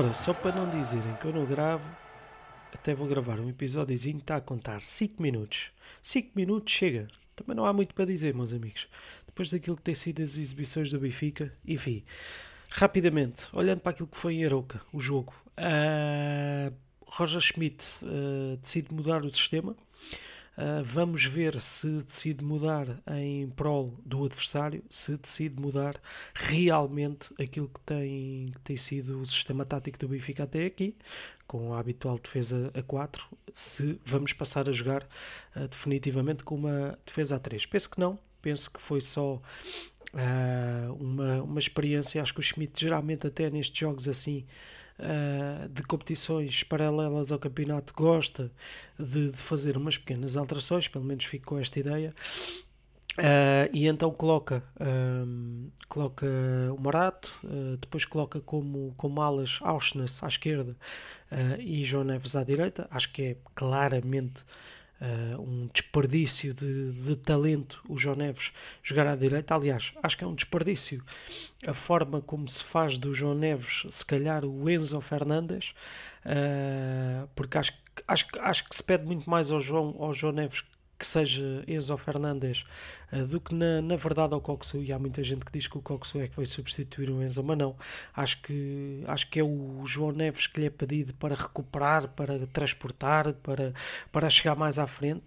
Pumba, só para não dizerem que eu não gravo, até vou gravar um episódiozinho que está a contar 5 minutos. 5 minutos chega. Também não há muito para dizer, meus amigos. Depois daquilo que tem sido as exibições do Benfica, enfim. Rapidamente, olhando para aquilo que foi em Aroca, o jogo. Uh, Roger Schmidt uh, decide mudar o sistema Uh, vamos ver se decide mudar em prol do adversário, se decide mudar realmente aquilo que tem, que tem sido o sistema tático do Benfica até aqui, com a habitual defesa a 4, se vamos passar a jogar uh, definitivamente com uma defesa a 3. Penso que não, penso que foi só uh, uma, uma experiência. Acho que o Schmidt geralmente até nestes jogos assim uh, de competições paralelas ao campeonato gosta de, de, fazer umas pequenas alterações, pelo menos fico com esta ideia. Uh, e então coloca, um, coloca o Morato, uh, depois coloca como, como alas Auschwitz à esquerda e João Neves à direita. Acho que é claramente uh, um desperdício de, de, talento o João Neves jogar à direita. Aliás, acho que é um desperdício a forma como se faz do João Neves, se calhar o Enzo Fernandes, uh, porque acho, acho, acho que se pede muito mais ao João, ao João Neves que seja Enzo Fernandes uh, do que na, na verdade ao Coxu e há muita gente que diz que o Coxu é que vai substituir o Enzo, mas não. Acho que, acho que é o João Neves que lhe é pedido para recuperar, para transportar para, para chegar mais à frente.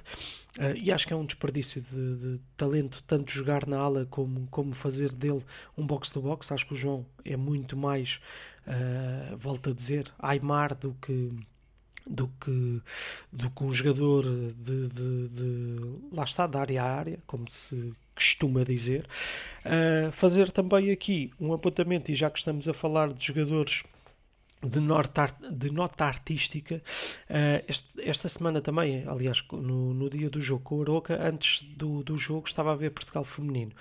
Uh, e acho que é um desperdício de, de, talento tanto jogar na ala como, como fazer dele um box-to-box, acho que o João é muito mais uh, volto a dizer, Aymar do que do que, do que um jogador de, de, de lá está, de área a área, como se costuma dizer. Uh, fazer também aqui um apontamento, e já que estamos a falar de jogadores de, nota, de nota artística. Uh, este, esta semana também, aliás, no, no dia do jogo com o Aroca, antes do, do jogo, estava a ver Portugal feminino.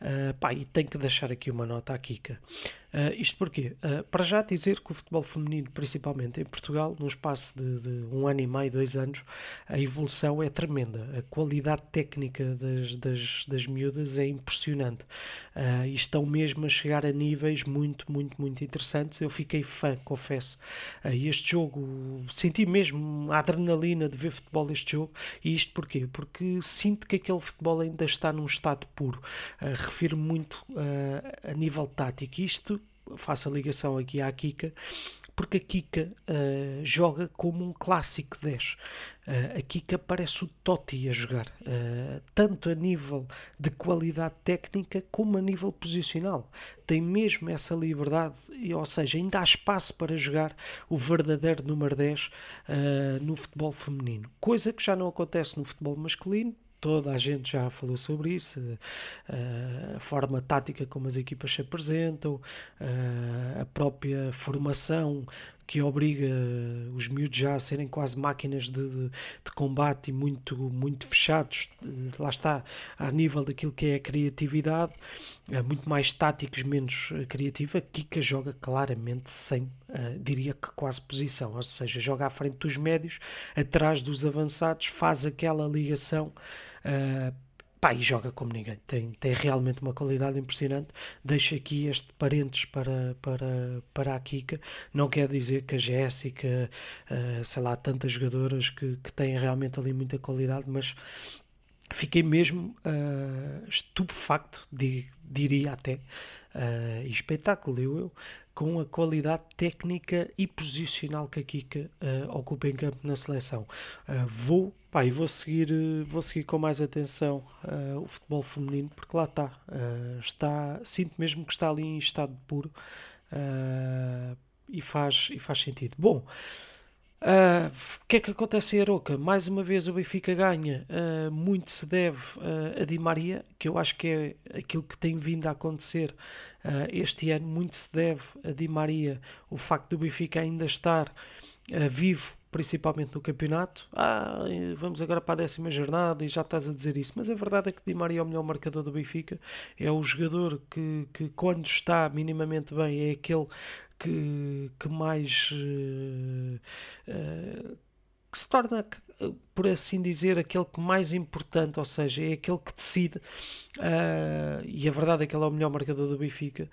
Uh, pá, e tenho que deixar aqui uma nota à Kika. Uh, isto porquê? Uh, para já dizer que o futebol feminino, principalmente em Portugal, no espaço de, de, um ano e meio, dois anos, a evolução é tremenda. A qualidade técnica das, das, das miúdas é impressionante. Uh, e estão mesmo a chegar a níveis muito, muito, muito interessantes. Eu fiquei fã, confesso. Uh, este jogo, senti mesmo a adrenalina de ver futebol este jogo. E isto porquê? Porque sinto que aquele futebol ainda está num estado puro. Uh, refiro muito a nível tático. Isto faço a ligação aqui à Kika, porque a Kika uh, joga como um clássico 10. Uh, eh, a Kika parece o Totti a jogar, uh, tanto a nível de qualidade técnica como a nível posicional. Tem mesmo essa liberdade, ou seja, ainda há espaço para jogar o verdadeiro número 10 no futebol feminino, coisa que já não acontece no futebol masculino toda a gente já falou sobre isso, eh, a forma tática como as equipas se apresentam, eh, a própria formação que obriga os miúdos já a serem quase máquinas de, de, de, combate e muito, muito fechados, lá está, a nível daquilo que é a criatividade, muito mais táticos, menos criativa. Kika joga claramente sem, uh, diria que quase posição, ou seja, joga à frente dos médios, atrás dos avançados, faz aquela ligação Uh, pá, e joga como ninguém. Tem, tem realmente uma qualidade impressionante. Deixo aqui este parênteses para, para, para a Kika. Não quer dizer que a Jéssica, uh, sei lá, tantas jogadoras que, que têm realmente ali muita qualidade, mas fiquei mesmo uh, estupefacto, diria até, uh, espetáculo, eu, eu, com a qualidade técnica e posicional que a Kika uh, ocupa em campo na seleção. Uh, vou, pá, vou seguir, uh, vou seguir com mais atenção o futebol feminino, porque lá está, está, sinto mesmo que está ali em estado puro e, faz, e faz sentido. Bom, Uh, o que é que acontece em Aroca? Mais uma vez o Benfica ganha. Uh, muito se deve uh, a Di Maria, que eu acho que é aquilo que tem vindo a acontecer este ano. Muito se deve a Di Maria o facto do Benfica ainda estar vivo, principalmente no campeonato. Ah, vamos agora para a décima jornada e já estás a dizer isso. Mas a verdade é que Di Maria é o melhor marcador do Benfica. É o jogador que, que quando está minimamente bem, é aquele que, que mais uh, uh, que se torna, por assim dizer, aquele que mais importante, ou seja, é aquele que decide, uh, e a verdade é que ele é o melhor marcador do Benfica,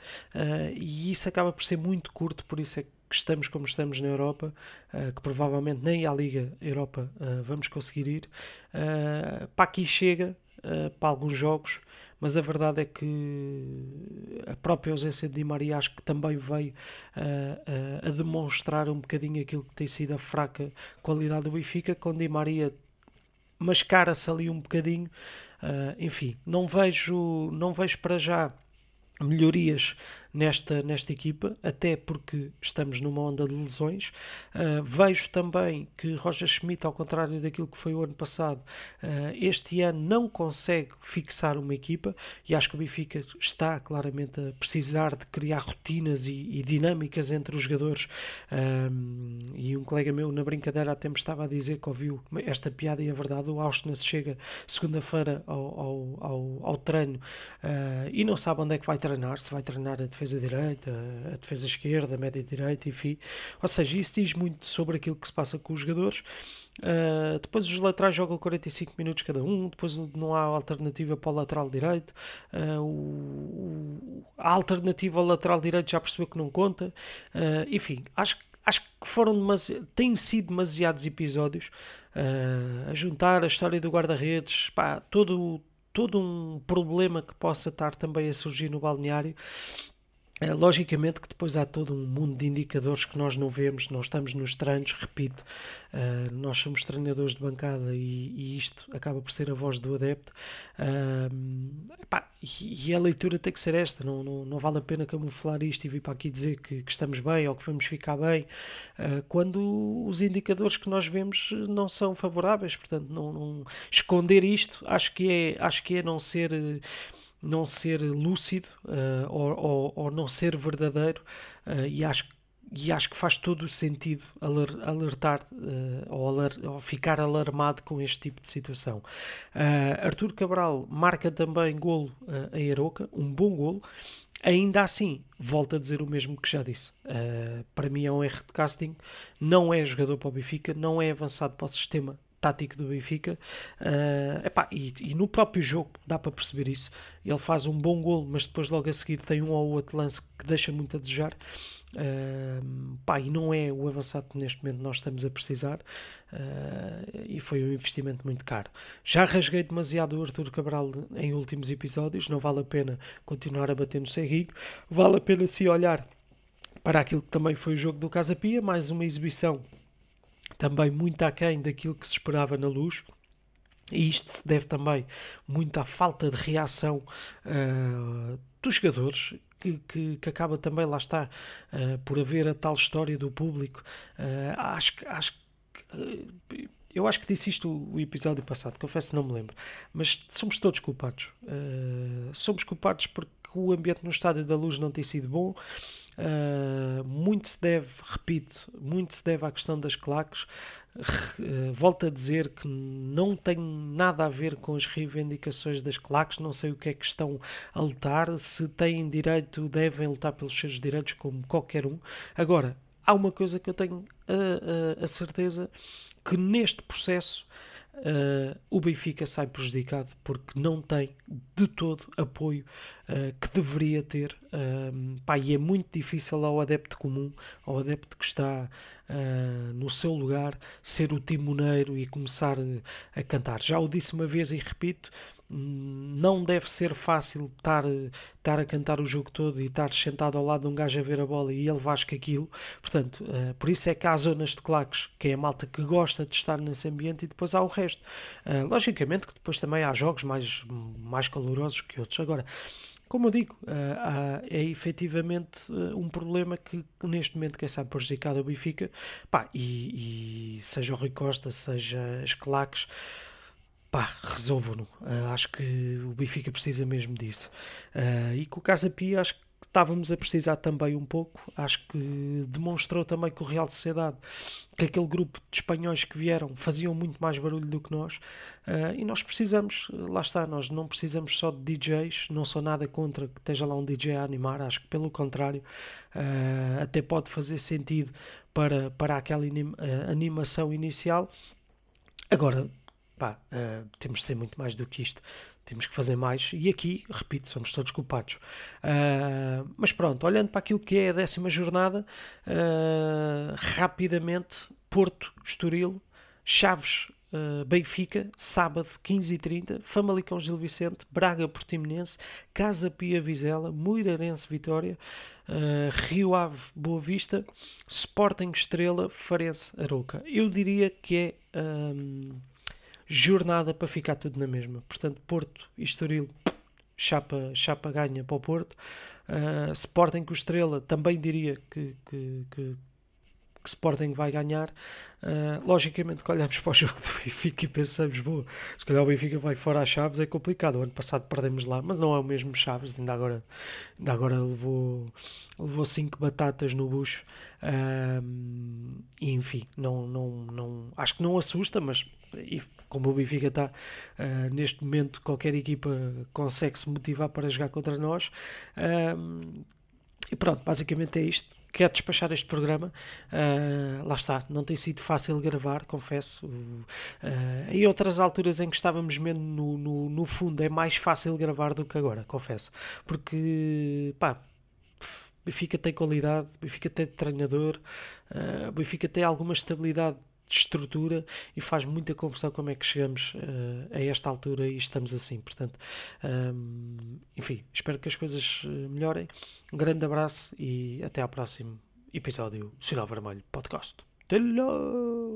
e isso acaba por ser muito curto, por isso é que estamos como estamos na Europa, uh, que provavelmente nem à Liga Europa uh, vamos conseguir ir, uh, para aqui chega para alguns jogos, mas a verdade é que a própria ausência de Di Maria acho que também veio a demonstrar um bocadinho aquilo que tem sido a fraca qualidade do Benfica, com Di Maria mascara-se ali um bocadinho, enfim, não vejo, não vejo para já melhorias nesta, nesta equipa, até porque estamos numa onda de lesões. Uh, vejo também que Roger Schmidt, ao contrário daquilo que foi o ano passado, uh, este ano não consegue fixar uma equipa e acho que o Benfica está claramente a precisar de criar rotinas e, e dinâmicas entre os jogadores. Um, e um colega meu, na brincadeira, até me estava a dizer que ouviu esta piada e a verdade: o Austin chega segunda-feira ao, ao, ao, ao treino uh, e não sabe onde é que vai treinar, se vai treinar a defesa direita, a defesa esquerda, a média direita, enfim. Ou seja, isso diz muito sobre aquilo que se passa com os jogadores. Uh, depois os laterais jogam 45 minutos cada um, depois não há alternativa para o lateral direito. Uh, o, a alternativa ao lateral direito já percebeu que não conta. Uh, enfim, acho, acho que foram têm sido demasiados episódios a juntar a história do guarda-redes, todo, todo um problema que possa estar também a surgir no balneário logicamente que depois há todo um mundo de indicadores que nós não vemos, nós estamos nos treinos, repito, uh, nós somos treinadores de bancada e, isto acaba por ser a voz do adepto. Epá, e, a leitura tem que ser esta, não, não, não, vale a pena camuflar isto e vir para aqui dizer que, que estamos bem ou que vamos ficar bem, quando os indicadores que nós vemos não são favoráveis, portanto, não, não esconder isto acho que é, acho que é não ser não ser lúcido uh, ou, ou, ou, não ser verdadeiro uh, e acho e acho que faz todo o sentido alertar uh, ou, alar, ou, ficar alarmado com este tipo de situação. Uh, Artur Cabral marca também golo uh, em Aroca, um bom golo. Ainda assim, volto a dizer o mesmo que já disse. para mim é um erro de casting, não é jogador para o Benfica, não é avançado para o sistema tático do Benfica. Uh, epá, e, e, no próprio jogo dá para perceber isso. Ele faz um bom golo, mas depois logo a seguir tem um ou outro lance que deixa muito a desejar. Uh, pá, e não é o avançado que neste momento nós estamos a precisar. Uh, e foi um investimento muito caro. Já rasguei demasiado o Arthur Cabral em últimos episódios. Não vale a pena continuar a bater no ceguinho. Vale a pena se olhar para aquilo que também foi o jogo do Casa Pia, mais uma exibição também muito aquém daquilo que se esperava na luz. E isto se deve também muito à falta de reação uh, dos jogadores, que, que, que, acaba também, lá está, uh, por haver a tal história do público. Uh, acho, acho que. eu acho que disse isto o episódio passado, confesso não me lembro, mas somos todos culpados. somos culpados porque o ambiente no Estádio da Luz não tem sido bom, Uh, muito se deve, repito, muito se deve à questão das claques. Uh, volto a dizer que não tem nada a ver com as reivindicações das claques, não sei o que é que estão a lutar, se têm direito, devem lutar pelos seus direitos como qualquer um. Agora, há uma coisa que eu tenho a, a, a certeza que neste processo Uh, o Benfica sai prejudicado porque não tem de todo apoio uh, que deveria ter. Uh, pá, e é muito difícil ao adepto comum, ao adepto que está no seu lugar, ser o timoneiro e começar a cantar. Já o disse uma vez e repito: não deve ser fácil estar, estar a cantar o jogo todo e estar sentado ao lado de um gajo a ver a bola e ele vasca aquilo. Portanto, uh, por isso é que há zonas de claques, que é a malta que gosta de estar nesse ambiente e depois há o resto. Uh, logicamente que depois também há jogos mais, mais calorosos que outros. Agora, como eu digo, uh, é efetivamente um problema que, que, neste momento quem sabe prejudicado é o Benfica, pá, e, e seja o Rui Costa, seja as claques, pá, resolvam-no. Uh, acho que o Benfica precisa mesmo disso. Uh, e com o Casa Pia, acho que estávamos a precisar também um pouco. Acho que demonstrou também que o Real Sociedade, que aquele grupo de espanhóis que vieram, faziam muito mais barulho do que nós. Uh, e nós precisamos, lá está, nós não precisamos só de DJs, não sou nada contra que esteja lá um DJ a animar, acho que pelo contrário, uh, até pode fazer sentido para, para aquela animação inicial. Agora, pá, uh, temos de ser muito mais do que isto. temos que fazer mais. E aqui, repito, somos todos culpados. Uh, mas pronto, olhando para aquilo que é a décima jornada, uh, rapidamente, Porto, Estoril, Chaves, uh, Benfica, sábado 15h30, Famalicão Gil Vicente, Braga Portimonense, Casa Pia Vizela, Moreirense Vitória, uh, Rio Ave Boa Vista, Sporting Estrela, Farense Aroca. Eu diria que é um, jornada para ficar tudo na mesma. Portanto, Porto e Estoril, chapa, chapa ganha para o Porto. Uh, Sporting com Estrela, também diria que, que, que, que Sporting vai ganhar. Uh, logicamente que olhamos para o jogo do Benfica e pensamos, boa, se calhar o Benfica vai fora às Chaves, é complicado. O ano passado perdemos lá, mas não é o mesmo Chaves, ainda agora, ainda agora levou, levou cinco batatas no bucho. Uh, enfim, não, não, não, acho que não assusta, mas e, como o Benfica está uh, neste momento, qualquer equipa consegue se motivar para jogar contra nós. E pronto, basicamente é isto quero despachar este programa. Uh, lá está, não tem sido fácil gravar, confesso. Uh, em outras alturas em que estávamos mesmo no, no, no, fundo, é mais fácil gravar do que agora, confesso. Porque, pá, Benfica tem qualidade, Benfica tem treinador, uh, Benfica tem alguma estabilidade de estrutura e faz muita confusão como é que chegamos uh, a esta altura e estamos assim. Portanto, um, enfim, espero que as coisas eh, melhorem. Um grande abraço e até ao próximo episódio Sinal Vermelho Podcast. Lá!